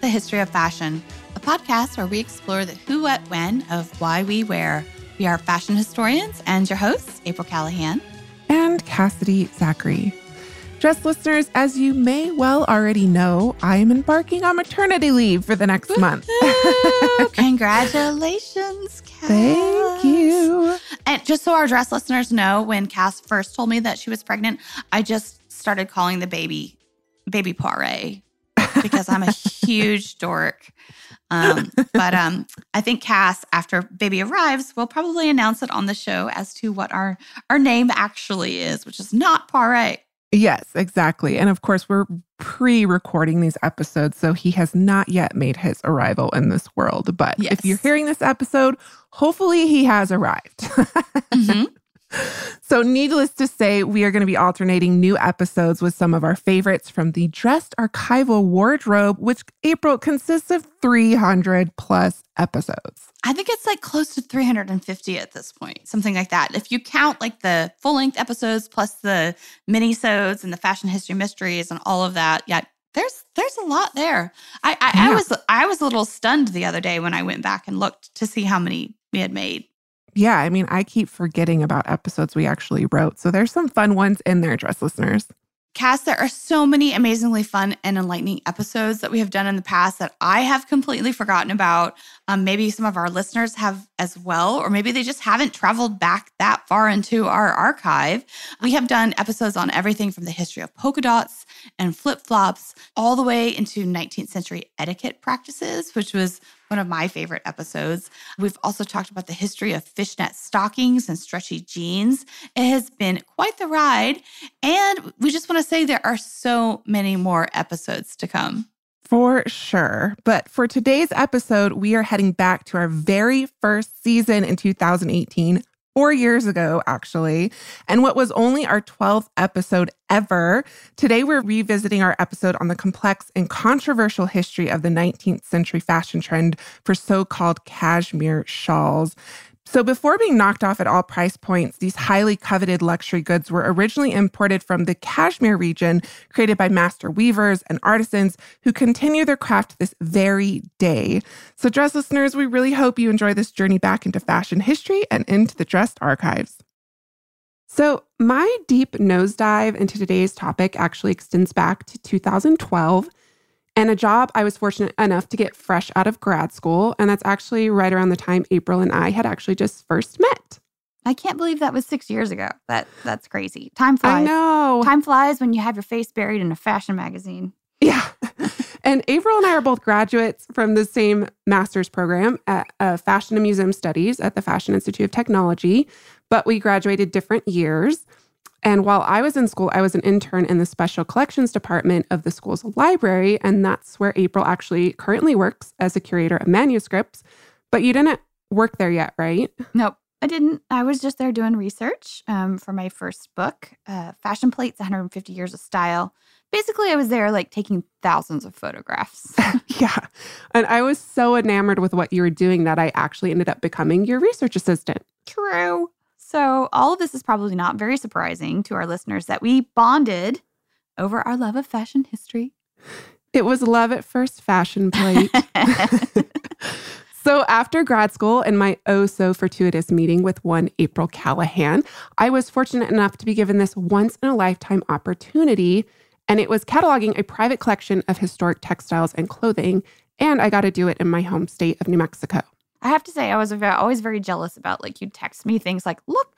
the History of Fashion, a podcast where we explore the who, what, when of why we wear. We are fashion historians and your hosts, April Callahan and Cassidy Zachary. Dress listeners, as you may well already know, I am embarking on maternity leave for the next month. Congratulations, Cass. Thank you. And just so our dress listeners know, when Cass first told me that she was pregnant, I just started calling the baby baby Poire because I'm a huge dork. Um, but um, I think Cass, after baby arrives, will probably announce it on the show as to what our our name actually is, which is not Poire. Yes, exactly. And of course, we're pre recording these episodes, so he has not yet made his arrival in this world. But Yes. if you're hearing this episode, hopefully he has arrived. Mhm. So, needless to say, we are going to be alternating new episodes with some of our favorites from the Dressed Archival Wardrobe, which April consists of 300 plus episodes. I think it's like close to 350 at this point, something like that. If you count like the full length episodes plus the mini-sodes and the fashion history mysteries and all of that, yeah, there's there's a lot there. I I, I was I was a little stunned the other day when I went back and looked to see how many we had made. Yeah, I mean, I keep forgetting about episodes we actually wrote. So, there's some fun ones in there, dress listeners. Cass, there are so many amazingly fun and enlightening episodes that we have done in the past that I have completely forgotten about. Um, maybe some of our listeners have as well, or maybe they just haven't traveled back that far into our archive. We have done episodes on everything from the history of polka dots and flip flops all the way into 19th century etiquette practices, which was one of my favorite episodes. We've also talked about the history of fishnet stockings and stretchy jeans. It has been quite the ride. And we just want to say there are so many more episodes to come. For sure. But for today's episode, we are heading back to our very first season in 2018, four years ago, actually, and what was only our 12th episode ever. Today, we're revisiting our episode on the complex and controversial history of the 19th century fashion trend for so called cashmere shawls. So, before being knocked off at all price points, these highly coveted luxury goods were originally imported from the Kashmir region, created by master weavers and artisans who continue their craft this very day. So, dress listeners, we really hope you enjoy this journey back into fashion history and into the dressed archives. So, my deep nosedive into today's topic actually extends back to 2012 and a job I was fortunate enough to get fresh out of grad school. And that's actually right around the time April and I had actually just first met. I can't believe that was six years ago. That that's crazy. Time flies. I know. Time flies when you have your face buried in a fashion magazine. Yeah. and April and I are both graduates from the same master's program at uh, Fashion and Museum Studies at the Fashion Institute of Technology, but we graduated different years. And while I was in school, I was an intern in the special collections department of the school's library. And that's where April actually currently works as a curator of manuscripts. But you didn't work there yet, right? Nope. I didn't. I was just there doing research um, for my first book, uh, Fashion Plates 150 Years of Style. Basically, I was there like taking thousands of photographs. yeah. And I was so enamored with what you were doing that I actually ended up becoming your research assistant. True. So, all of this is probably not very surprising to our listeners that we bonded over our love of fashion history. It was love at first fashion plate. so, after grad school and my oh so fortuitous meeting with one April Callahan, I was fortunate enough to be given this once in a lifetime opportunity. And it was cataloging a private collection of historic textiles and clothing. And I got to do it in my home state of New Mexico. I have to say, I was ve- always very jealous about like you'd text me things like, "Look,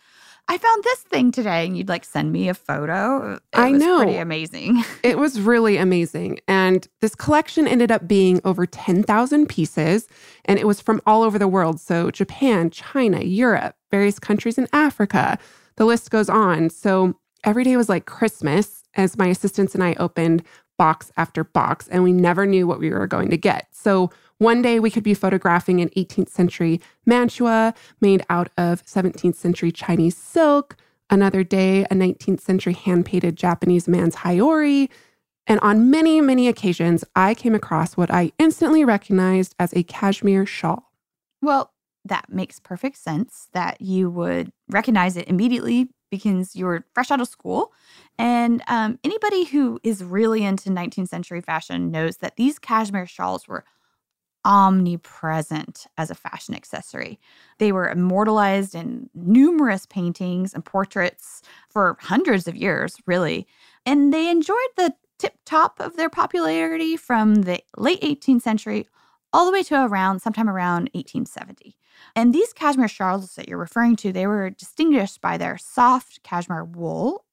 I found this thing today," and you'd like send me a photo. It I was know. pretty amazing. It was really amazing. And this collection ended up being over 10,000 pieces, and it was from all over the world. So, Japan, China, Europe, various countries in Africa. The list goes on. So, every day was like Christmas as my assistants and I opened box after box, and we never knew what we were going to get. So one day we could be photographing an 18th century mantua made out of 17th century Chinese silk. Another day, a 19th century hand painted Japanese man's haori. And on many, many occasions, I came across what I instantly recognized as a cashmere shawl. Well, that makes perfect sense that you would recognize it immediately because you were fresh out of school. And um, anybody who is really into 19th century fashion knows that these cashmere shawls were omnipresent as a fashion accessory. They were immortalized in numerous paintings and portraits for hundreds of years, really. And they enjoyed the tip top of their popularity from the late 18th century all the way to around sometime around 1870. And these cashmere shawls that you're referring to, they were distinguished by their soft cashmere wool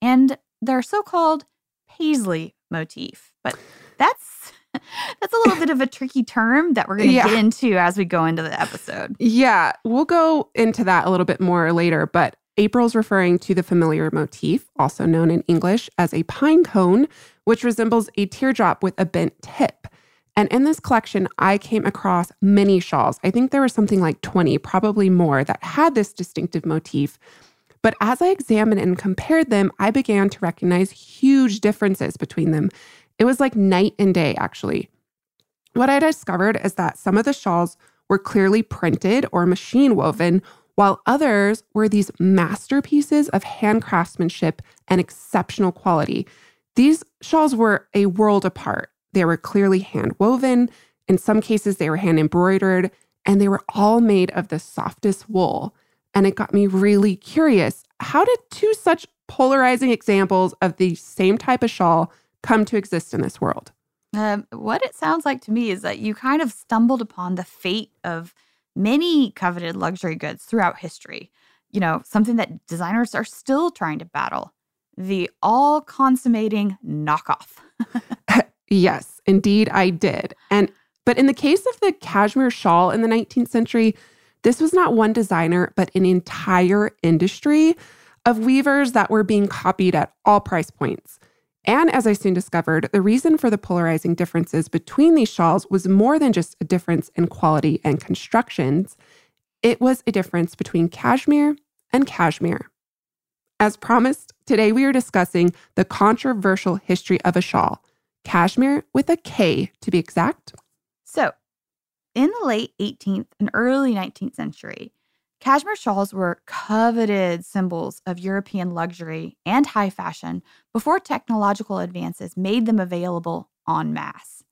and their so-called paisley motif. But that's that's a little bit of a tricky term that we're going to yeah. get into as we go into the episode. Yeah, we'll go into that a little bit more later, but April's referring to the familiar motif, also known in English as a pine cone, which resembles a teardrop with a bent tip. And in this collection, I came across many shawls. I think there were something like 20, probably more, that had this distinctive motif. But as I examined and compared them, I began to recognize huge differences between them. It was like night and day, actually. What I discovered is that some of the shawls were clearly printed or machine woven, while others were these masterpieces of hand craftsmanship and exceptional quality. These shawls were a world apart. They were clearly hand woven. In some cases, they were hand embroidered, and they were all made of the softest wool. And it got me really curious. How did two such polarizing examples of the same type of shawl come to exist in this world? Um, what it sounds like to me is that you kind of stumbled upon the fate of many coveted luxury goods throughout history. You know, something that designers are still trying to battle the all consummating knockoff. Yes, indeed I did. And but in the case of the cashmere shawl in the 19th century, this was not one designer, but an entire industry of weavers that were being copied at all price points. And as I soon discovered, the reason for the polarizing differences between these shawls was more than just a difference in quality and constructions. It was a difference between cashmere and cashmere. As promised, today we are discussing the controversial history of a shawl, Cashmere with a K to be exact. So, in the late 18th and early 19th century, cashmere shawls were coveted symbols of European luxury and high fashion before technological advances made them available en masse.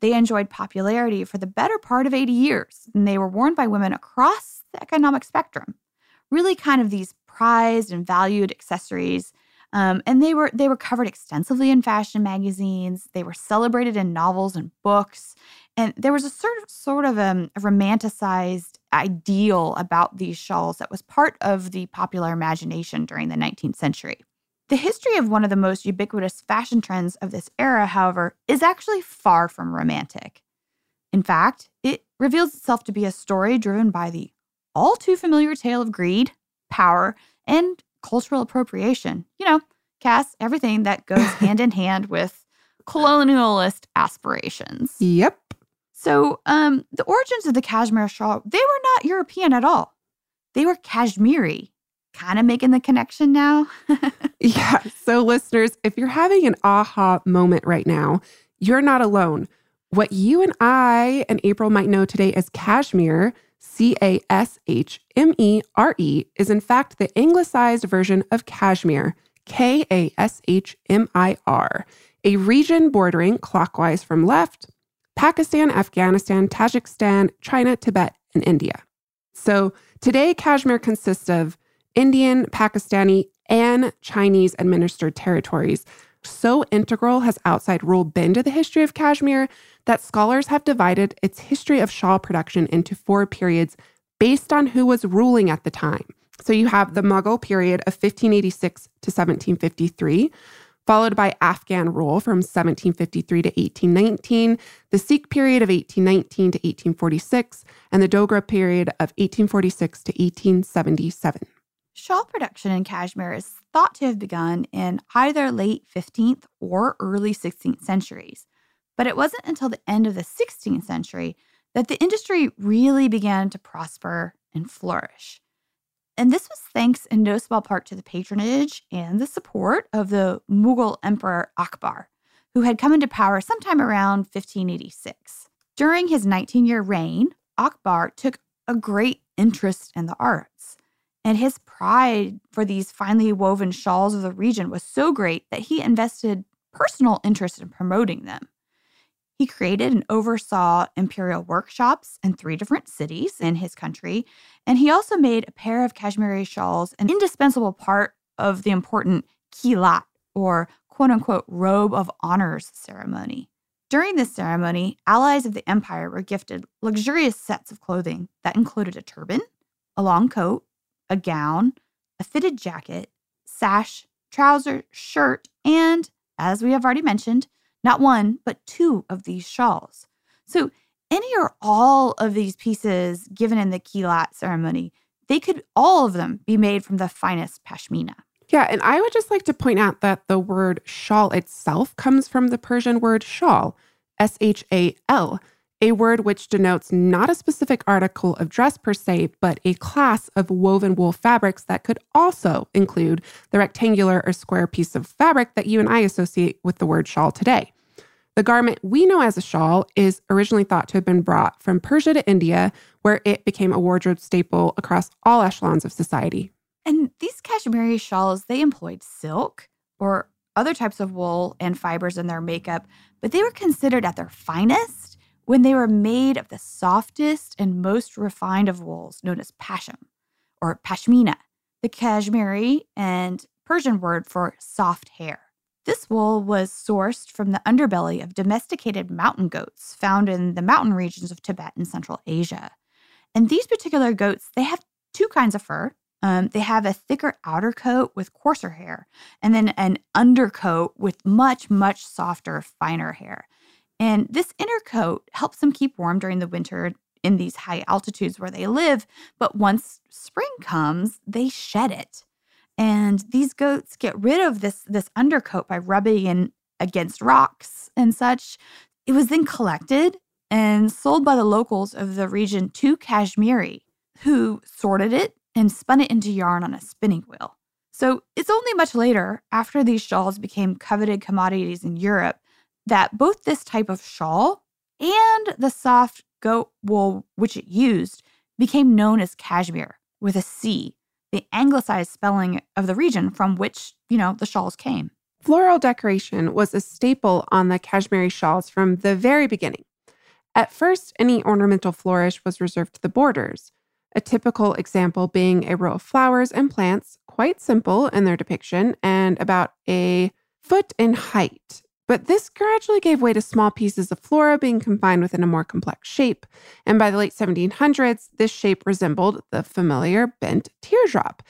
They enjoyed popularity for the better part of 80 years, and they were worn by women across the economic spectrum. Really, kind of these prized and valued accessories um, and they were they were covered extensively in fashion magazines. They were celebrated in novels and books, and there was a sort of sort of a romanticized ideal about these shawls that was part of the popular imagination during the 19th century. The history of one of the most ubiquitous fashion trends of this era, however, is actually far from romantic. In fact, it reveals itself to be a story driven by the all too familiar tale of greed, power, and cultural appropriation. You know, Cass, everything that goes hand in hand with colonialist aspirations. Yep. So, um, the origins of the cashmere shawl, they were not European at all. They were Kashmiri. Kind of making the connection now. yeah. So, listeners, if you're having an aha moment right now, you're not alone. What you and I and April might know today as cashmere C A S H M E R E, is in fact the anglicized version of Kashmir, K A S H M I R, a region bordering clockwise from left Pakistan, Afghanistan, Tajikistan, China, Tibet, and India. So today, Kashmir consists of Indian, Pakistani, and Chinese administered territories. So integral has outside rule been to the history of Kashmir that scholars have divided its history of shawl production into four periods based on who was ruling at the time. So you have the Mughal period of 1586 to 1753, followed by Afghan rule from 1753 to 1819, the Sikh period of 1819 to 1846, and the Dogra period of 1846 to 1877. Shawl production in Kashmir is thought to have begun in either late 15th or early 16th centuries. But it wasn't until the end of the 16th century that the industry really began to prosper and flourish. And this was thanks in no small part to the patronage and the support of the Mughal Emperor Akbar, who had come into power sometime around 1586. During his 19 year reign, Akbar took a great interest in the arts. And his pride for these finely woven shawls of the region was so great that he invested personal interest in promoting them. He created and oversaw imperial workshops in three different cities in his country, and he also made a pair of Kashmiri shawls an indispensable part of the important khilat, or quote unquote robe of honors ceremony. During this ceremony, allies of the empire were gifted luxurious sets of clothing that included a turban, a long coat, a gown, a fitted jacket, sash, trouser, shirt, and, as we have already mentioned, not one, but two of these shawls. So, any or all of these pieces given in the khilat ceremony, they could all of them be made from the finest pashmina. Yeah, and I would just like to point out that the word shawl itself comes from the Persian word shal, S H A L, a word which denotes not a specific article of dress per se, but a class of woven wool fabrics that could also include the rectangular or square piece of fabric that you and I associate with the word shawl today. The garment we know as a shawl is originally thought to have been brought from Persia to India, where it became a wardrobe staple across all echelons of society. And these Kashmiri shawls, they employed silk or other types of wool and fibers in their makeup, but they were considered at their finest when they were made of the softest and most refined of wools known as pasham or pashmina, the Kashmiri and Persian word for soft hair. This wool was sourced from the underbelly of domesticated mountain goats found in the mountain regions of Tibet and Central Asia. And these particular goats, they have two kinds of fur. Um, they have a thicker outer coat with coarser hair, and then an undercoat with much, much softer, finer hair. And this inner coat helps them keep warm during the winter in these high altitudes where they live. But once spring comes, they shed it. And these goats get rid of this, this undercoat by rubbing in against rocks and such. It was then collected and sold by the locals of the region to Kashmiri, who sorted it and spun it into yarn on a spinning wheel. So it's only much later, after these shawls became coveted commodities in Europe, that both this type of shawl and the soft goat wool which it used became known as cashmere with a C, the anglicized spelling of the region from which, you know, the shawls came. Floral decoration was a staple on the cashmere shawls from the very beginning. At first, any ornamental flourish was reserved to the borders, a typical example being a row of flowers and plants, quite simple in their depiction and about a foot in height. But this gradually gave way to small pieces of flora being combined within a more complex shape. And by the late 1700s, this shape resembled the familiar bent teardrop.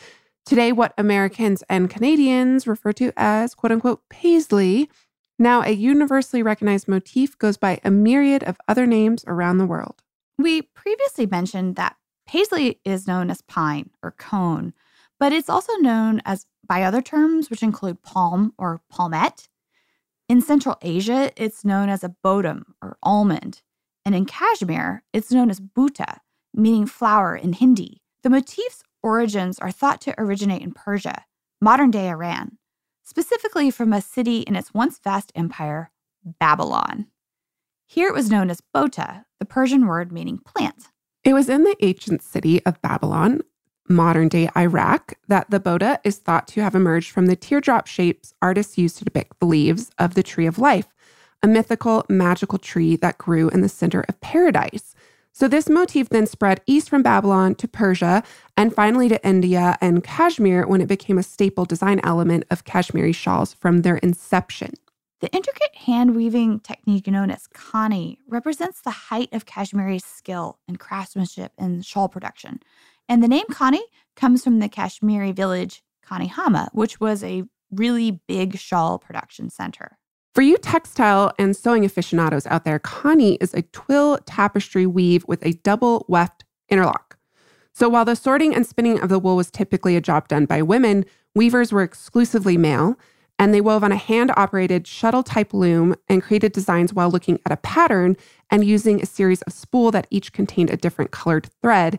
Today, what Americans and Canadians refer to as quote unquote paisley, now a universally recognized motif, goes by a myriad of other names around the world. We previously mentioned that Paisley is known as pine or cone, but it's also known as by other terms, which include palm or palmette. In Central Asia, it's known as a badam or almond. And in Kashmir, it's known as bhuta, meaning flower in Hindi. The motif's origins are thought to originate in Persia, modern day Iran, specifically from a city in its once vast empire, Babylon. Here it was known as bota, the Persian word meaning plant. It was in the ancient city of Babylon, modern day Iraq, that the Bota is thought to have emerged from the teardrop shapes artists used to depict the leaves of the tree of life, a mythical, magical tree that grew in the center of paradise. So, this motif then spread east from Babylon to Persia and finally to India and Kashmir when it became a staple design element of Kashmiri shawls from their inception. The intricate hand weaving technique known as kani represents the height of Kashmiri's skill and craftsmanship in shawl production. And the name kani comes from the Kashmiri village Kanihama, which was a really big shawl production center. For you textile and sewing aficionados out there, kani is a twill tapestry weave with a double weft interlock. So while the sorting and spinning of the wool was typically a job done by women, weavers were exclusively male, and they wove on a hand operated shuttle type loom and created designs while looking at a pattern and using a series of spool that each contained a different colored thread.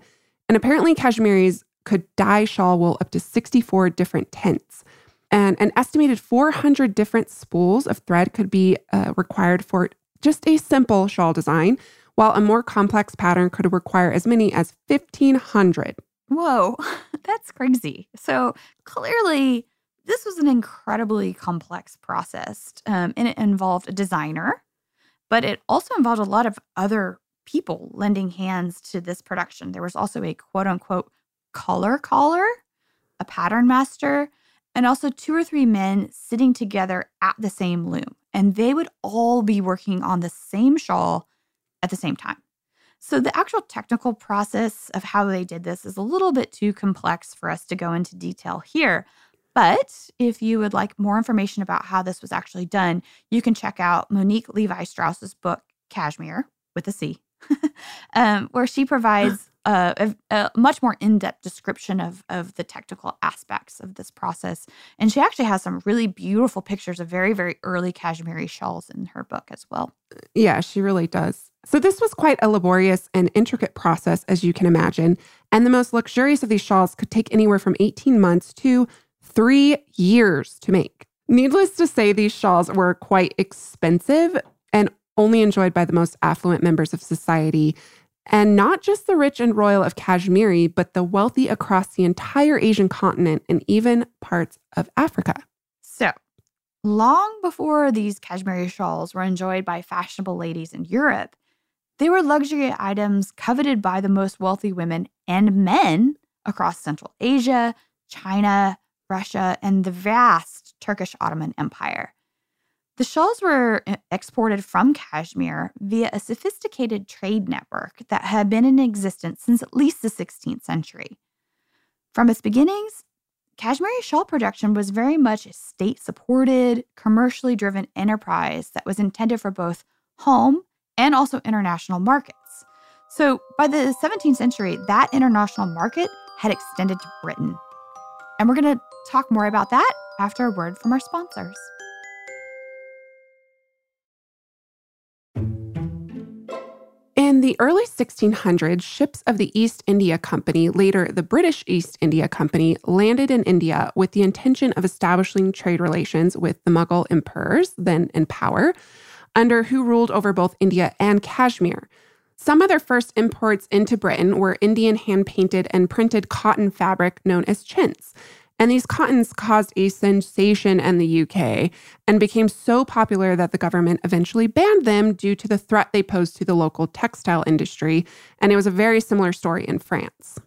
And apparently, Kashmiris could dye shawl wool up to 64 different tints. And an estimated 400 different spools of thread could be uh, required for just a simple shawl design, while a more complex pattern could require as many as 1,500. Whoa, that's crazy. So clearly, this was an incredibly complex process, um, and it involved a designer, but it also involved a lot of other people lending hands to this production. There was also a quote unquote color caller, a pattern master, and also two or three men sitting together at the same loom. And they would all be working on the same shawl at the same time. So, the actual technical process of how they did this is a little bit too complex for us to go into detail here. But if you would like more information about how this was actually done, you can check out Monique Levi Strauss's book, Cashmere, with a C, um, where she provides a, a, much more in-depth description of of the technical aspects of this process. And she actually has some really beautiful pictures of very very early cashmere shawls in her book as well. Yeah she really does. So this was quite a laborious and intricate process as you can imagine. And the most luxurious of these shawls could take anywhere from 18 months to 3 years to make. Needless to say these shawls were quite expensive and only enjoyed by the most affluent members of society and not just the rich and royal of Kashmiri, but the wealthy across the entire Asian continent and even parts of Africa. So, long before these Kashmiri shawls were enjoyed by fashionable ladies in Europe, they were luxury items coveted by the most wealthy women and men across Central Asia, China, Russia, and the vast Turkish Ottoman Empire. The shawls were uh, exported from Kashmir via a sophisticated trade network that had been in existence since at least the 16th century. From its beginnings, Kashmiri shawl production was very much a state supported, commercially driven enterprise that was intended for both home and also international markets. So by the 17th century, that international market had extended to Britain. And we're going to talk more about that after a word from our sponsors. The early 1600s, ships of the East India Company, later the British East India Company, landed in India with the intention of establishing trade relations with the Mughal emperors, then in power, under who ruled over both India and Kashmir. Some of their first imports into Britain were Indian hand painted and printed cotton fabric known as chintz. And these cottons caused a sensation in the UK and became so popular that the government eventually banned them due to the threat they posed to the local textile industry. And it was a very similar story in France.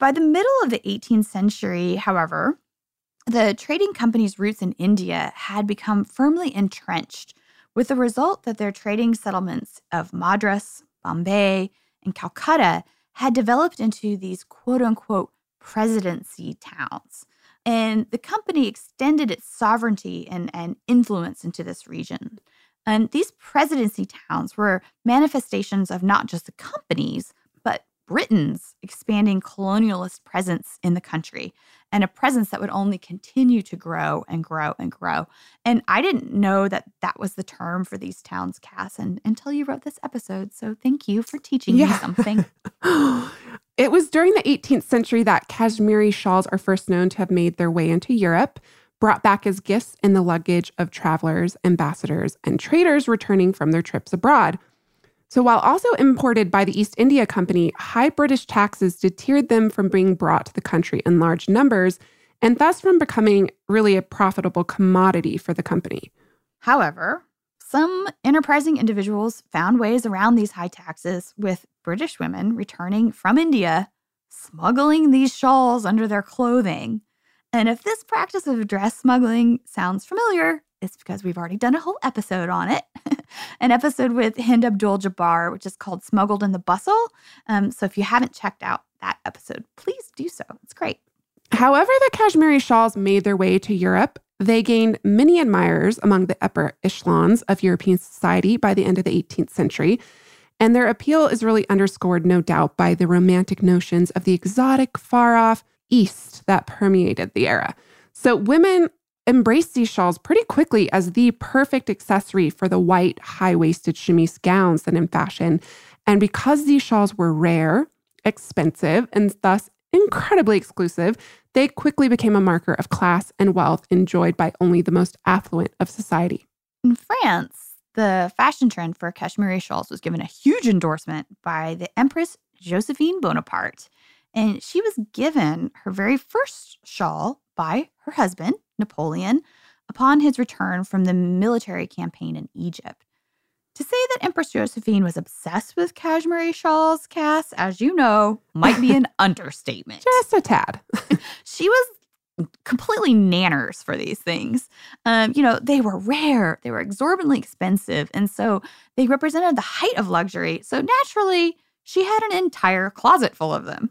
By the middle of the 18th century, however, the trading company's roots in India had become firmly entrenched, with the result that their trading settlements of Madras, Bombay, and Calcutta had developed into these quote unquote presidency towns. And the company extended its sovereignty and, and influence into this region. And these presidency towns were manifestations of not just the companies, but Britain's expanding colonialist presence in the country and a presence that would only continue to grow and grow and grow. And I didn't know that that was the term for these towns, Cass, and, until you wrote this episode. So thank you for teaching yeah. me something. It was during the 18th century that Kashmiri shawls are first known to have made their way into Europe, brought back as gifts in the luggage of travelers, ambassadors, and traders returning from their trips abroad. So, while also imported by the East India Company, high British taxes deterred them from being brought to the country in large numbers and thus from becoming really a profitable commodity for the company. However, some enterprising individuals found ways around these high taxes, with British women returning from India, smuggling these shawls under their clothing. And if this practice of dress smuggling sounds familiar, it's because we've already done a whole episode on it. An episode with Hind Abdul Jabbar, which is called Smuggled in the Bustle. Um, so if you haven't checked out that episode, please do so. It's great. However, the Kashmiri shawls made their way to Europe they gained many admirers among the upper echelons of European society by the end of the 18th century. And their appeal is really underscored, no doubt, by the romantic notions of the exotic, far off East that permeated the era. So women embraced these shawls pretty quickly as the perfect accessory for the white, high waisted chemise gowns then in fashion. And because these shawls were rare, expensive, and thus incredibly exclusive, they quickly became a marker of class and wealth enjoyed by only the most affluent of society. In France, the fashion trend for cashmere shawls was given a huge endorsement by the Empress Josephine Bonaparte. And she was given her very first shawl by her husband, Napoleon, upon his return from the military campaign in Egypt. To say that Empress Josephine was obsessed with cashmere shawls, Cass, as you know, might be an understatement. Just a tad. she was completely nanners for these things. Um, you know, they were rare, they were exorbitantly expensive, and so they represented the height of luxury. So naturally, she had an entire closet full of them.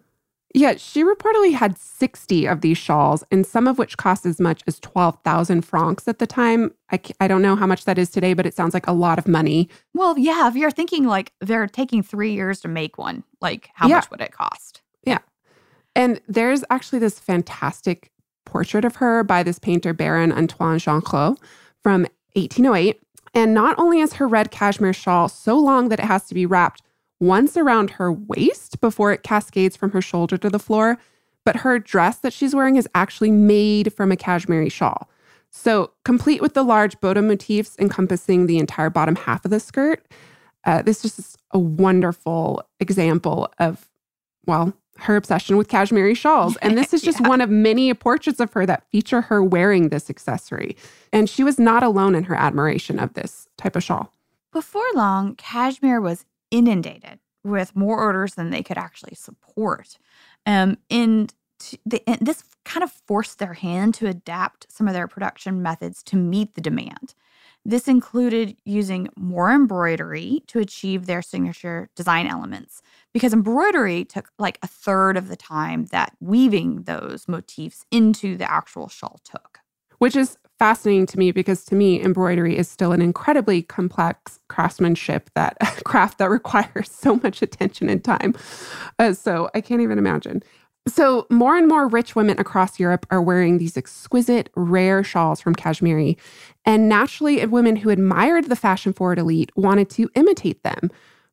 Yeah, she reportedly had 60 of these shawls, and some of which cost as much as 12,000 francs at the time. I, I don't know how much that is today, but it sounds like a lot of money. Well, yeah, if you're thinking like they're taking three years to make one, like how Yeah. much would it cost? Yeah. And there's actually this fantastic portrait of her by this painter, Baron Antoine Jean Gros, from 1808. And not only is her red cashmere shawl so long that it has to be wrapped once around her waist before it cascades from her shoulder to the floor, but her dress that she's wearing is actually made from a cashmere shawl. So, complete with the large bota motifs encompassing the entire bottom half of the skirt, uh, this just is a wonderful example of, well, her obsession with cashmere shawls. And this is just Yeah. one of many portraits of her that feature her wearing this accessory. And she was not alone in her admiration of this type of shawl. Before long, cashmere was inundated with more orders than they could actually support. Um, and, the, and this kind of forced their hand to adapt some of their production methods to meet the demand. This included using more embroidery to achieve their signature design elements because embroidery took like a third of the time that weaving those motifs into the actual shawl took. which is fascinating to me because to me embroidery is still an incredibly complex craftsmanship that craft that requires so much attention and time. Uh, so i can't even imagine. So more and more rich women across europe are wearing these exquisite rare shawls from kashmiri and naturally women who admired the fashion forward elite wanted to imitate them.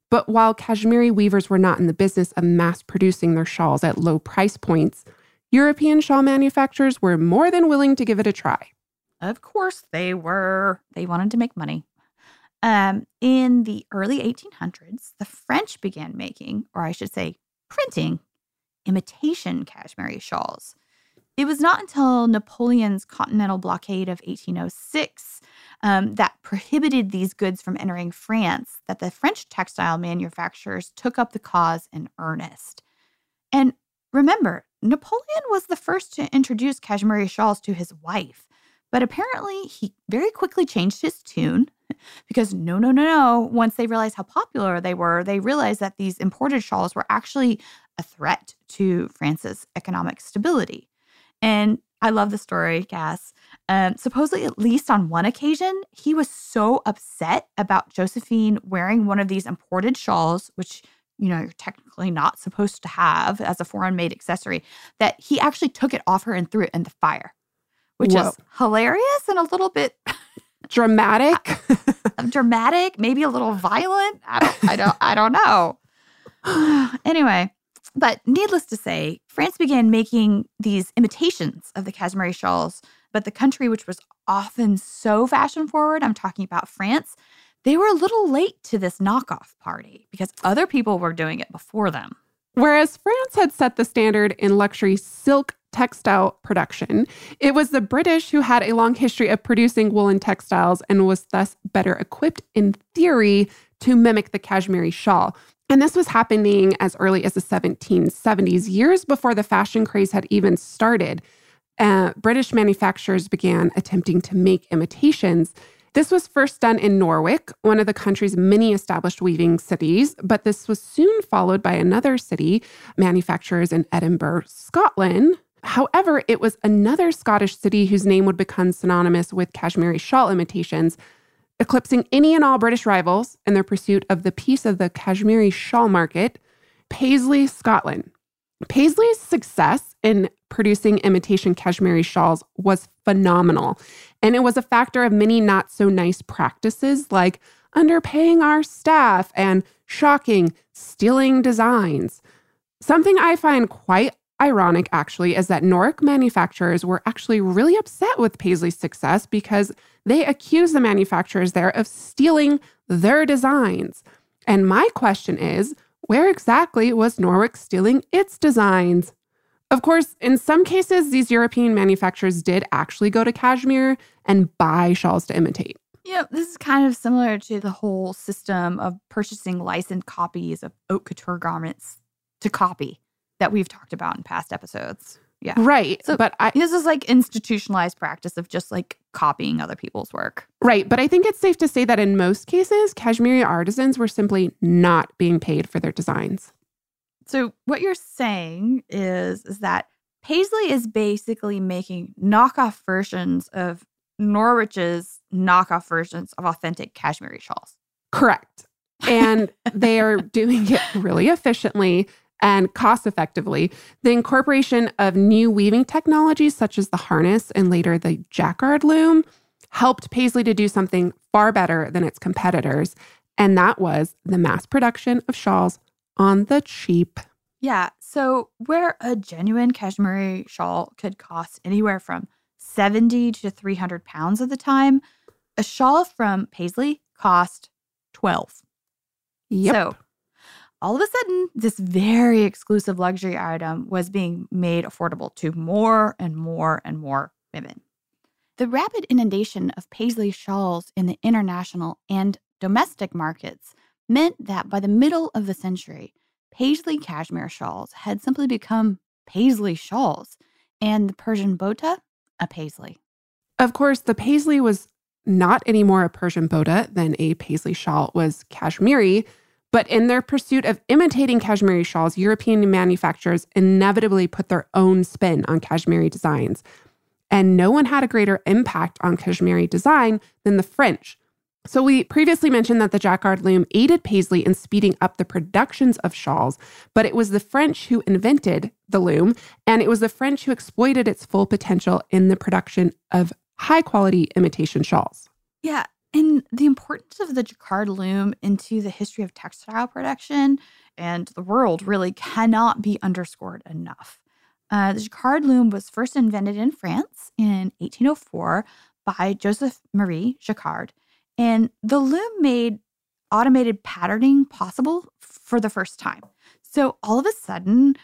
But while kashmiri weavers were not in the business of mass producing their shawls at low price points European shawl manufacturers were more than willing to give it a try. Of course, they were. They wanted to make money. Um, in the early 1800s, the French began making, or I should say, printing, imitation cashmere shawls. It was not until Napoleon's continental blockade of 1806 um, that prohibited these goods from entering France that the French textile manufacturers took up the cause in earnest. And remember, Napoleon was the first to introduce cashmere shawls to his wife. But apparently, he very quickly changed his tune because no, no, no, no. Once they realized how popular they were, they realized that these imported shawls were actually a threat to France's economic stability. And I love the story, Cass. Um, supposedly, at least on one occasion, he was so upset about Josephine wearing one of these imported shawls, which you know you're technically not supposed to have as a foreign made accessory, that he actually took it off her and threw it in the fire, which Whoa. is hilarious and a little bit Dramatic. Uh, dramatic, maybe a little violent. I don't, I don't, I don't know. anyway, but needless to say, France began making these imitations of the cashmere shawls. But the country, which was often so fashion forward, I'm talking about France, they were a little late to this knockoff party because other people were doing it before them. Whereas France had set the standard in luxury silk textile production, it was the British who had a long history of producing woolen textiles and was thus better equipped, in theory, to mimic the cashmere shawl. And this was happening as early as the 1770s, years before the fashion craze had even started. Uh, British manufacturers began attempting to make imitations. This was first done in Norwich, one of the country's many established weaving cities, but this was soon followed by another city, manufacturers in Edinburgh, Scotland. However, it was another Scottish city whose name would become synonymous with cashmere shawl imitations, eclipsing any and all British rivals in their pursuit of the piece of the Kashmiri shawl market, Paisley, Scotland. Paisley's success in producing imitation Kashmiri shawls was phenomenal, and it was a factor of many not so nice practices like underpaying our staff and shocking, stealing designs. Something I find quite ironic, actually, is that Norwich manufacturers were actually really upset with Paisley's success because they accused the manufacturers there of stealing their designs. And my question is where exactly was Norwich stealing its designs? Of course, in some cases, these European manufacturers did actually go to Kashmir and buy shawls to imitate. Yeah, this is kind of similar to the whole system of purchasing licensed copies of haute couture garments to copy that we've talked about in past episodes. Yeah. Right. So- but I This is like institutionalized practice of just like copying other people's work. right, but I think it's safe to say that in most cases, Kashmiri artisans were simply not being paid for their designs. So what you're saying is is that Paisley is basically making knockoff versions of Norwich's knockoff versions of authentic Kashmiri shawls. Correct. And they are doing it really efficiently and cost effectively. The incorporation of new weaving technologies, such as the harness and later the jacquard loom, helped Paisley to do something far better than its competitors. And that was the mass production of shawls on the cheap. Yeah. So where a genuine cashmere shawl could cost anywhere from 70 to 300 pounds at the time, a shawl from Paisley cost 12. Yep. So all of a sudden, this very exclusive luxury item was being made affordable to more and more and more women. The rapid inundation of Paisley shawls in the international and domestic markets meant that by the middle of the century, Paisley cashmere shawls had simply become Paisley shawls, and the Persian bota, a Paisley. Of course, the paisley was not any more a Persian bota than a paisley shawl was Kashmiri, but in their pursuit of imitating Kashmiri shawls, European manufacturers inevitably put their own spin on Kashmiri designs. And no one had a greater impact on Kashmiri design than the French. So, we previously mentioned that the jacquard loom aided Paisley in speeding up the productions of shawls, but it was the French who invented the loom, and it was the French who exploited its full potential in the production of high quality imitation shawls. Yeah. And the importance of the jacquard loom into the history of textile production and the world really cannot be underscored enough. Uh, the jacquard loom was first invented in France in 1804 by Joseph Marie Jacquard. And the loom made automated patterning possible for the first time. So all of a sudden,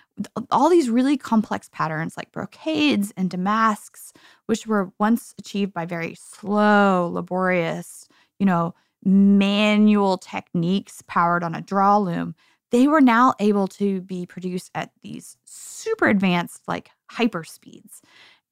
all these really complex patterns like brocades and damasks, which were once achieved by very slow, laborious, you know, manual techniques powered on a draw loom, they were now able to be produced at these super advanced, like hyper speeds.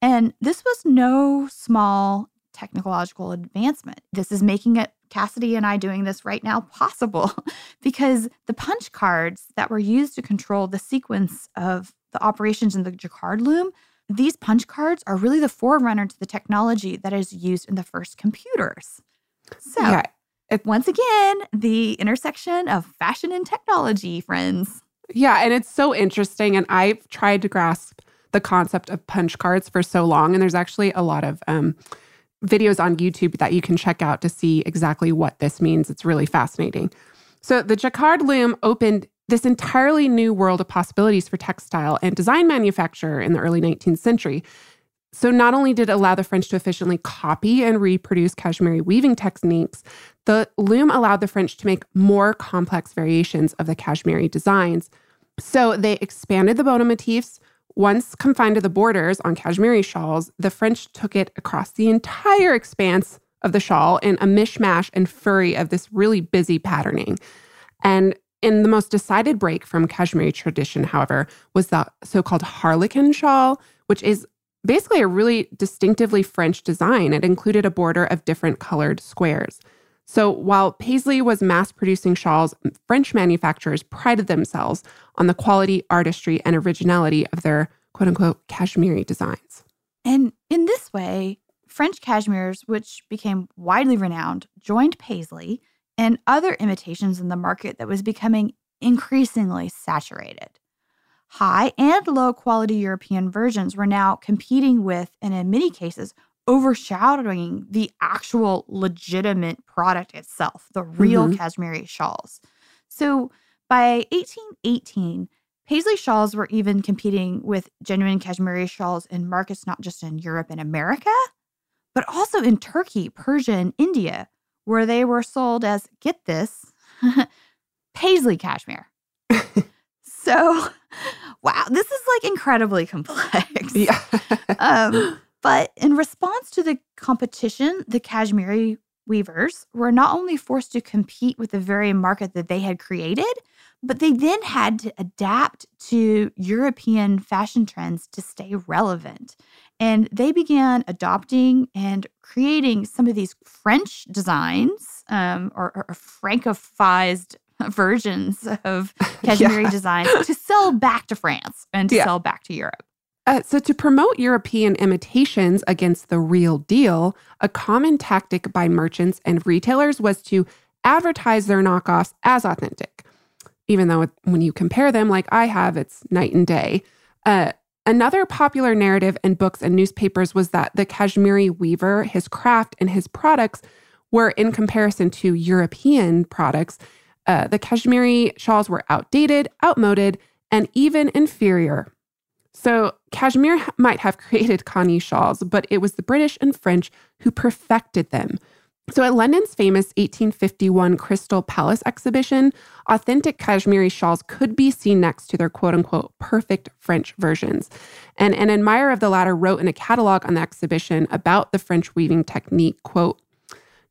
And this was no small technological advancement. This is making it Cassidy and I doing this right now possible because the punch cards that were used to control the sequence of the operations in the jacquard loom, these punch cards are really the forerunner to the technology that is used in the first computers. So, Yeah. once again, the intersection of fashion and technology, friends. Yeah, and it's so interesting. And I've tried to grasp the concept of punch cards for so long. And there's actually a lot of um, videos on YouTube that you can check out to see exactly what this means. It's really fascinating. So, the jacquard loom opened this entirely new world of possibilities for textile and design manufacture in the early 19th century. So, not only did it allow the French to efficiently copy and reproduce Kashmiri weaving techniques, the loom allowed the French to make more complex variations of the Kashmiri designs. So, they expanded the bota motifs. Once confined to the borders on Kashmiri shawls, the French took it across the entire expanse of the shawl in a mishmash and furry of this really busy patterning. And in the most decided break from Kashmiri tradition, however, was the so called harlequin shawl, which is basically a really distinctively French design. It included a border of different colored squares. So while Paisley was mass producing shawls, French manufacturers prided themselves on the quality, artistry, and originality of their quote unquote Kashmiri designs. And in this way, French cashmeres, which became widely renowned, joined paisley and other imitations in the market that was becoming increasingly saturated. High and low quality European versions were now competing with, and in many cases, overshadowing the actual legitimate product itself, the real mm-hmm. cashmere shawls. So by 1818, Paisley shawls were even competing with genuine cashmere shawls in markets not just in Europe and America, but also in Turkey, Persia, and India, where they were sold as, get this, Paisley cashmere. so, wow, this is like incredibly complex. Yeah. um, but in response to the competition, the cashmere weavers were not only forced to compete with the very market that they had created, but they then had to adapt to European fashion trends to stay relevant. And they began adopting and creating some of these French designs um, or, or Francophized versions of cashmere yeah. designs to sell back to France and to yeah. sell back to Europe. Uh, so, to promote European imitations against the real deal, a common tactic by merchants and retailers was to advertise their knockoffs as authentic, even though when you compare them, like I have, it's night and day. Uh, another popular narrative in books and newspapers was that the Kashmiri weaver, his craft, and his products were, in comparison to European products, uh, the Kashmiri shawls were outdated, outmoded, and even inferior. So, cashmere might have created kani shawls, but it was the British and French who perfected them. So, at London's famous 1851 Crystal Palace exhibition, authentic Kashmiri shawls could be seen next to their quote unquote perfect French versions. And an admirer of the latter wrote in a catalog on the exhibition about the French weaving technique, quote,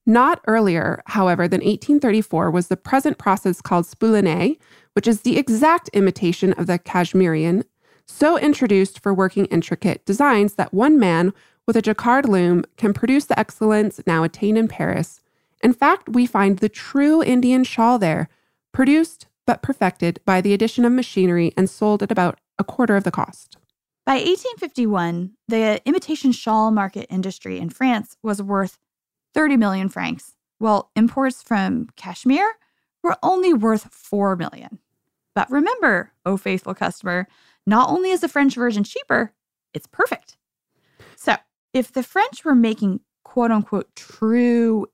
not earlier, however, than 1834 was the present process called spouliné, which is the exact imitation of the Cashmerean so introduced for working intricate designs that one man with a jacquard loom can produce the excellence now attained in Paris. In fact, we find the true Indian shawl there, produced but perfected by the addition of machinery and sold at about a quarter of the cost. By 1851, the imitation shawl market industry in France was worth 30 million francs, while imports from Kashmir were only worth 4 million. But remember, oh faithful customer, not only is the French version cheaper, it's perfect. So, if the French were making quote unquote true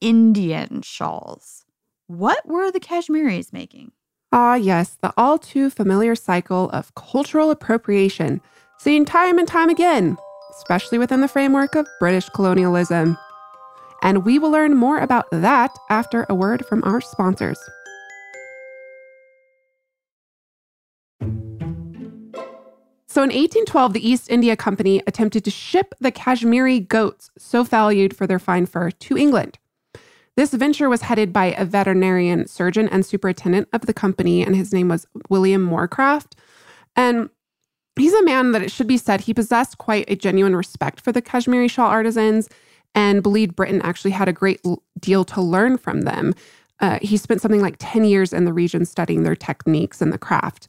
Indian shawls, what were the Kashmiris making? Ah, yes, the all too familiar cycle of cultural appropriation, seen time and time again, especially within the framework of British colonialism. And we will learn more about that after a word from our sponsors. So in 1812, the East India Company attempted to ship the Kashmiri goats, so valued for their fine fur, to England. This venture was headed by a veterinarian surgeon and superintendent of the company, and his name was William Moorcroft. And he's a man that it should be said he possessed quite a genuine respect for the Kashmiri shawl artisans and believed Britain actually had a great deal to learn from them. Uh, he spent something like 10 years in the region studying their techniques and the craft.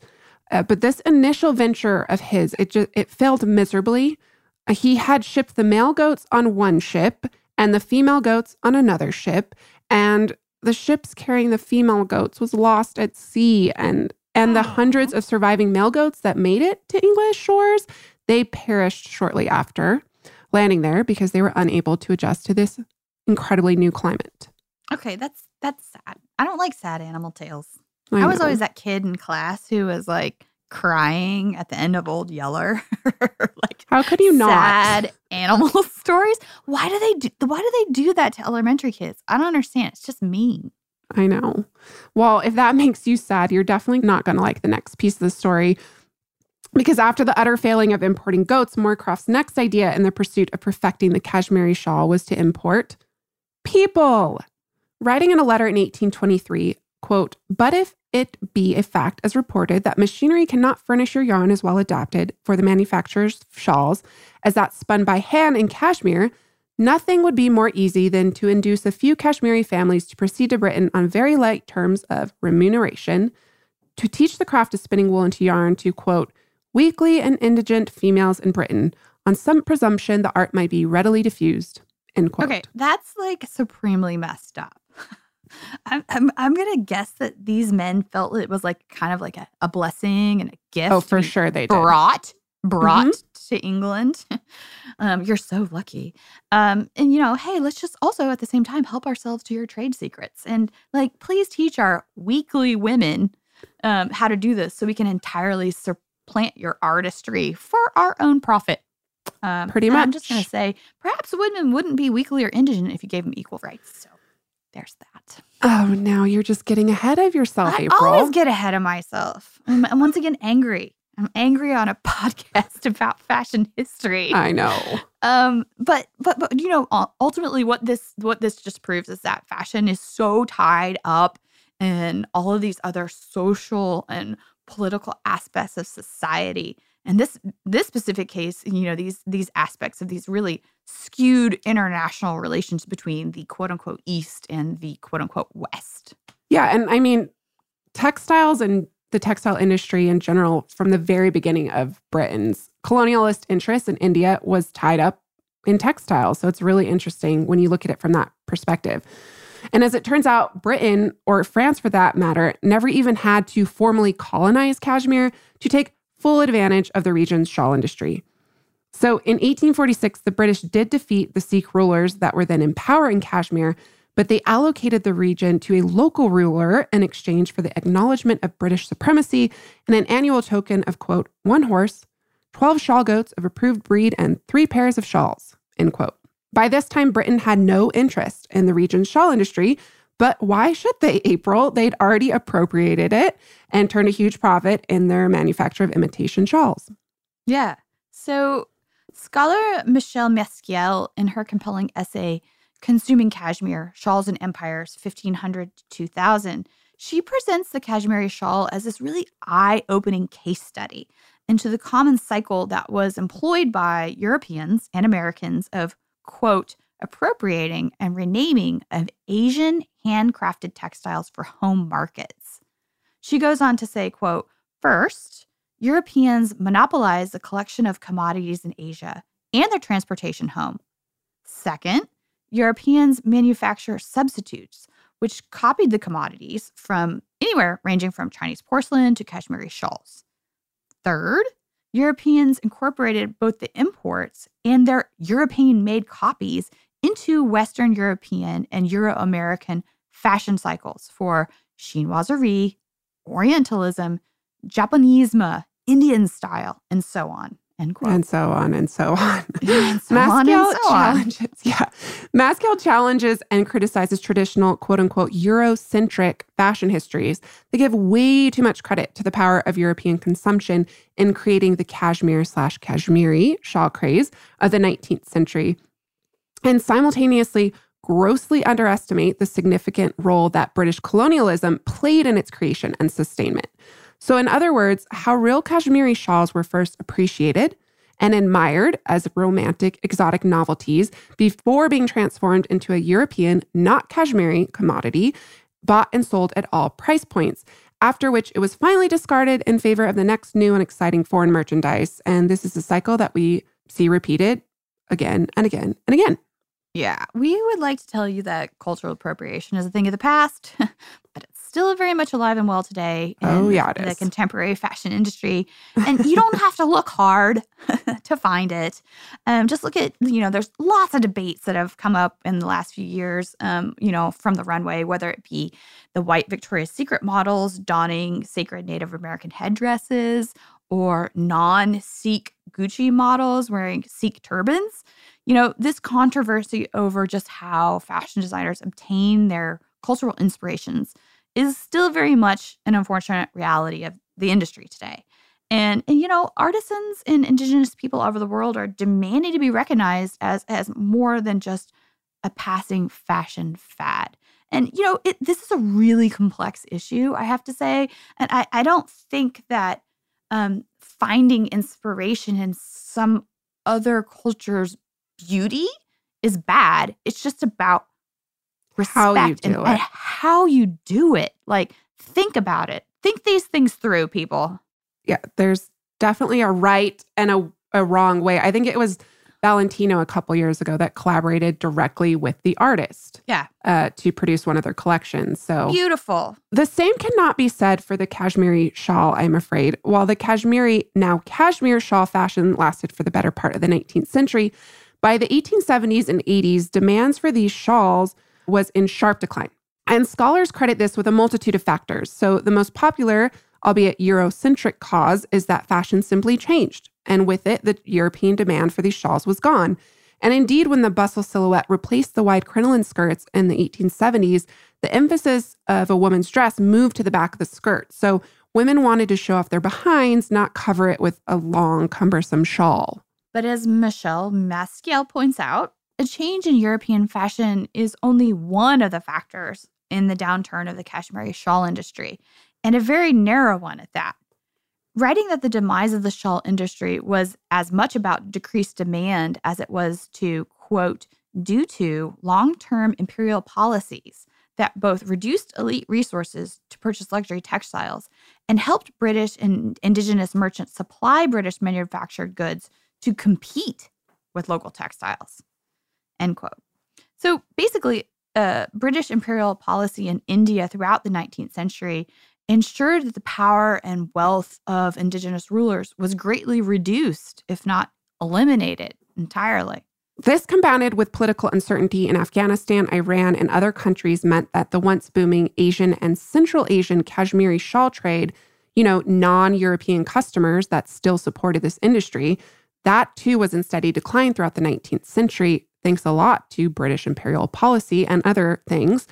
Uh, but this initial venture of his, it just it failed miserably. Uh, he had shipped the male goats on one ship and the female goats on another ship, and the ships carrying the female goats was lost at sea, and and the hundreds of surviving male goats that made it to English shores, they perished shortly after landing there because they were unable to adjust to this incredibly new climate. Okay, that's that's sad. I don't like sad animal tales. I, I was always that kid in class who was like crying at the end of Old Yeller. like how could you not? Sad animal stories. Why do they do? Why do they do that to elementary kids? I don't understand. It's just mean. I know. Well, if that makes you sad, you're definitely not going to like the next piece of the story. Because after the utter failing of importing goats, Moorcroft's next idea in the pursuit of perfecting the Kashmiri shawl was to import people. Writing in a letter in 1823, quote, but if it be a fact as reported that machinery cannot furnish your yarn as well adapted for the manufacturer's shawls as that spun by hand in Kashmir, nothing would be more easy than to induce a few Kashmiri families to proceed to Britain on very light terms of remuneration, to teach the craft of spinning wool into yarn to, quote, weakly and indigent females in Britain, on some presumption the art might be readily diffused. End quote. Okay, that's like supremely messed up. I'm, I'm, I'm going to guess that these men felt it was like kind of like a, a blessing and a gift. Oh, for sure they did. Brought, brought to England. um, you're so lucky. Um, and, you know, hey, let's just also at the same time help ourselves to your trade secrets. And like, please teach our weekly women um, how to do this so we can entirely supplant your artistry for our own profit. Um, Pretty and I'm just going to say, perhaps women wouldn't be weakly or indigent if you gave them equal rights. So there's that. Oh, now you're just getting ahead of yourself, I April. I always get ahead of myself. I'm, I'm once again angry. I'm angry on a podcast about fashion history. I know. Um, but but but you know, ultimately, what this what this just proves is that fashion is so tied up in all of these other social and political aspects of society. And this this specific case, you know, these these aspects of these really skewed international relations between the quote unquote East and the quote unquote West. Yeah. And I mean, textiles and the textile industry in general, from the very beginning of Britain's colonialist interest in India, was tied up in textiles. So it's really interesting when you look at it from that perspective. And as it turns out, Britain, or France for that matter, never even had to formally colonize Kashmir to take full advantage of the region's shawl industry. So in 1846, the British did defeat the Sikh rulers that were then empowering Kashmir, but they allocated the region to a local ruler in exchange for the acknowledgement of British supremacy and an annual token of, quote, one horse, 12 shawl goats of approved breed, and three pairs of shawls, end quote. By this time, Britain had no interest in the region's shawl industry, but why should they, April? They'd already appropriated it and turned a huge profit in their manufacture of imitation shawls. Yeah. So, scholar Michelle Maskiell, in her compelling essay, Consuming Kashmir Shawls and Empires, 1500 to 2000, she presents the cashmere shawl as this really eye opening case study into the common cycle that was employed by Europeans and Americans of, quote, appropriating and renaming of Asian handcrafted textiles for home markets. She goes on to say, quote, first, Europeans monopolized the collection of commodities in Asia and their transportation home. Second, Europeans manufacture substitutes, which copied the commodities from anywhere ranging from Chinese porcelain to Kashmiri shawls. Third, Europeans incorporated both the imports and their European made copies into Western European and Euro American fashion cycles for chinoiserie, Orientalism, Japonisme, Indian style, and so on. End quote. And so on and so on. And so on Maskiell so on. challenges, yeah. Maskiell challenges and criticizes traditional quote unquote Eurocentric fashion histories. They give way too much credit to the power of European consumption in creating the cashmere slash Kashmiri shawl craze of the 19th century, and simultaneously grossly underestimate the significant role that British colonialism played in its creation and sustainment. So, in other words, how real Kashmiri shawls were first appreciated and admired as romantic, exotic novelties before being transformed into a European, not Kashmiri commodity, bought and sold at all price points. After which it was finally discarded in favor of the next new and exciting foreign merchandise. And this is a cycle that we see repeated again and again and again. Yeah, we would like to tell you that cultural appropriation is a thing of the past, but it's still very much alive and well today in Oh, yeah, the is. contemporary fashion industry. And you don't have to look hard to find it. Um, just look at, you know, there's lots of debates that have come up in the last few years, um, you know, from the runway, whether it be the white Victoria's Secret models donning sacred Native American headdresses or non Sikh Gucci models wearing Sikh turbans you know, this controversy over just how fashion designers obtain their cultural inspirations is still very much an unfortunate reality of the industry today. And, and you know, artisans and indigenous people over the world are demanding to be recognized as as more than just a passing fashion fad. And you know, it, this is a really complex issue, I have to say. And I, I don't think that um, finding inspiration in some other culture's beauty is bad. It's just about respect How you do and it. how you do it. Like, think about it. Think these things through, people. Yeah, there's definitely a right and a, a wrong way. I think it was Valentino a couple years ago that collaborated directly with the artist. Yeah. Uh, to produce one of their collections. So beautiful. The same cannot be said for the Kashmiri shawl, I'm afraid. While the Kashmiri, now cashmere shawl fashion lasted for the better part of the 19th century, by the 1870s and 80s, demands for these shawls was in sharp decline. And scholars credit this with a multitude of factors. So the most popular albeit Eurocentric cause is that fashion simply changed. And with it, the European demand for these shawls was gone. And indeed, when the bustle silhouette replaced the wide crinoline skirts in the 1870s, the emphasis of a woman's dress moved to the back of the skirt. So women wanted to show off their behinds, not cover it with a long, cumbersome shawl. But as Michelle Maskiell points out, a change in European fashion is only one of the factors in the downturn of the Kashmiri shawl industry and a very narrow one at that. Writing that the demise of the shawl industry was as much about decreased demand as it was to, quote, due to long term imperial policies that both reduced elite resources to purchase luxury textiles and helped British and indigenous merchants supply British manufactured goods to compete with local textiles. End quote. So basically, uh, British imperial policy in India throughout the 19th century ensured that the power and wealth of indigenous rulers was greatly reduced, if not eliminated entirely. This, compounded with political uncertainty in Afghanistan, Iran, and other countries, meant that the once booming Asian and Central Asian Kashmiri shawl trade, you know, non European customers that still supported this industry, that too was in steady decline throughout the 19th century, thanks a lot to British imperial policy and other things.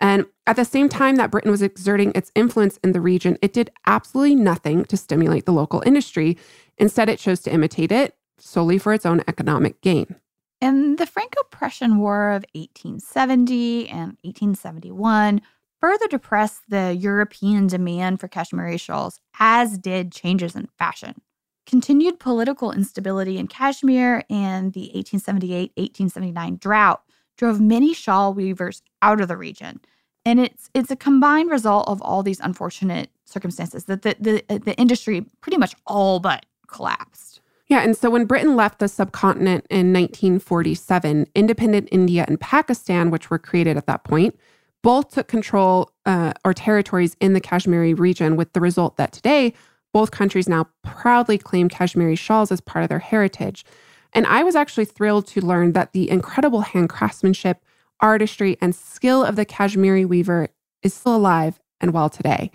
And at the same time that Britain was exerting its influence in the region, it did absolutely nothing to stimulate the local industry. Instead, it chose to imitate it solely for its own economic gain. In the Franco Prussian War of 1870 and 1871 further depressed the European demand for Kashmiri shawls, as did changes in fashion. Continued political instability in Kashmir and the 1878 1879 drought drove many shawl weavers out of the region. And it's it's a combined result of all these unfortunate circumstances that the, the, the industry pretty much all but collapsed. Yeah, and so when Britain left the subcontinent in 1947, independent India and Pakistan, which were created at that point, both took control uh, or territories in the Kashmiri region, with the result that today both countries now proudly claim Kashmiri shawls as part of their heritage. And I was actually thrilled to learn that the incredible hand craftsmanship, artistry, and skill of the Kashmiri weaver is still alive and well today.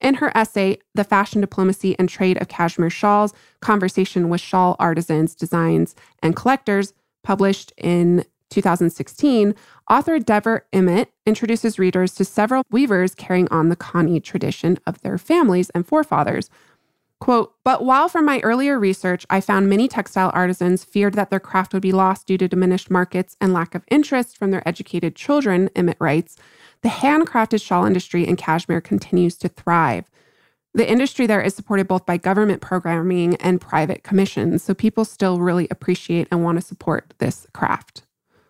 In her essay, The Fashion Diplomacy and Trade of Kashmir Shawls Conversation with Shawl Artisans, Designs, and Collectors, published in 2016, author Deborah Emmett introduces readers to several weavers carrying on the kani tradition of their families and forefathers, Quote, but while from my earlier research, I found many textile artisans feared that their craft would be lost due to diminished markets and lack of interest from their educated children, Emmett writes, the handcrafted shawl industry in Kashmir continues to thrive. The industry there is supported both by government programming and private commissions, so people still really appreciate and want to support this craft.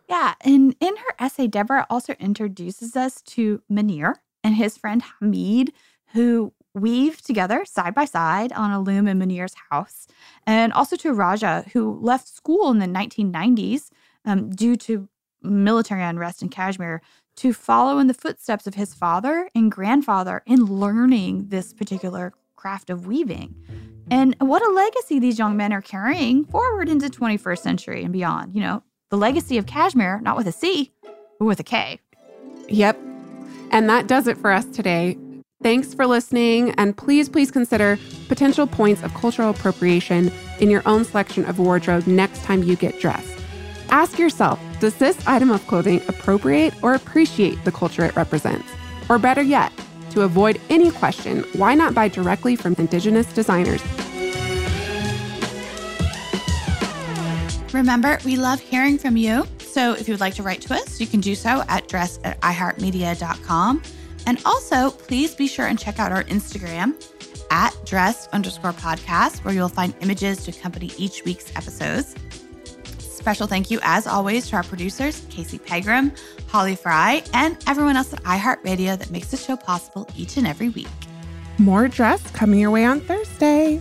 Yeah, and in her essay, Deborah also introduces us to Munir and his friend Hamid, who weave together side by side on a loom in Munir's house, and also to Raja, who left school in the 1990s um, due to military unrest in Kashmir to follow in the footsteps of his father and grandfather in learning this particular craft of weaving. And what a legacy these young men are carrying forward into 21st century and beyond. You know, the legacy of Kashmir, not with a C, but with a K. Yep. And that does it for us today. Thanks for listening, and please, please consider potential points of cultural appropriation in your own selection of wardrobe next time you get dressed. Ask yourself Does this item of clothing appropriate or appreciate the culture it represents? Or better yet, to avoid any question, why not buy directly from Indigenous designers? Remember, we love hearing from you. So if you would like to write to us, you can do so at dress at iheartmedia.com. And also, please be sure and check out our Instagram at dressed underscore podcast, where you'll find images to accompany each week's episodes. Special thank you, as always, to our producers, Casey Pegram, Holly Fry, and everyone else at iHeartRadio that makes the show possible each and every week. More dress coming your way on Thursday.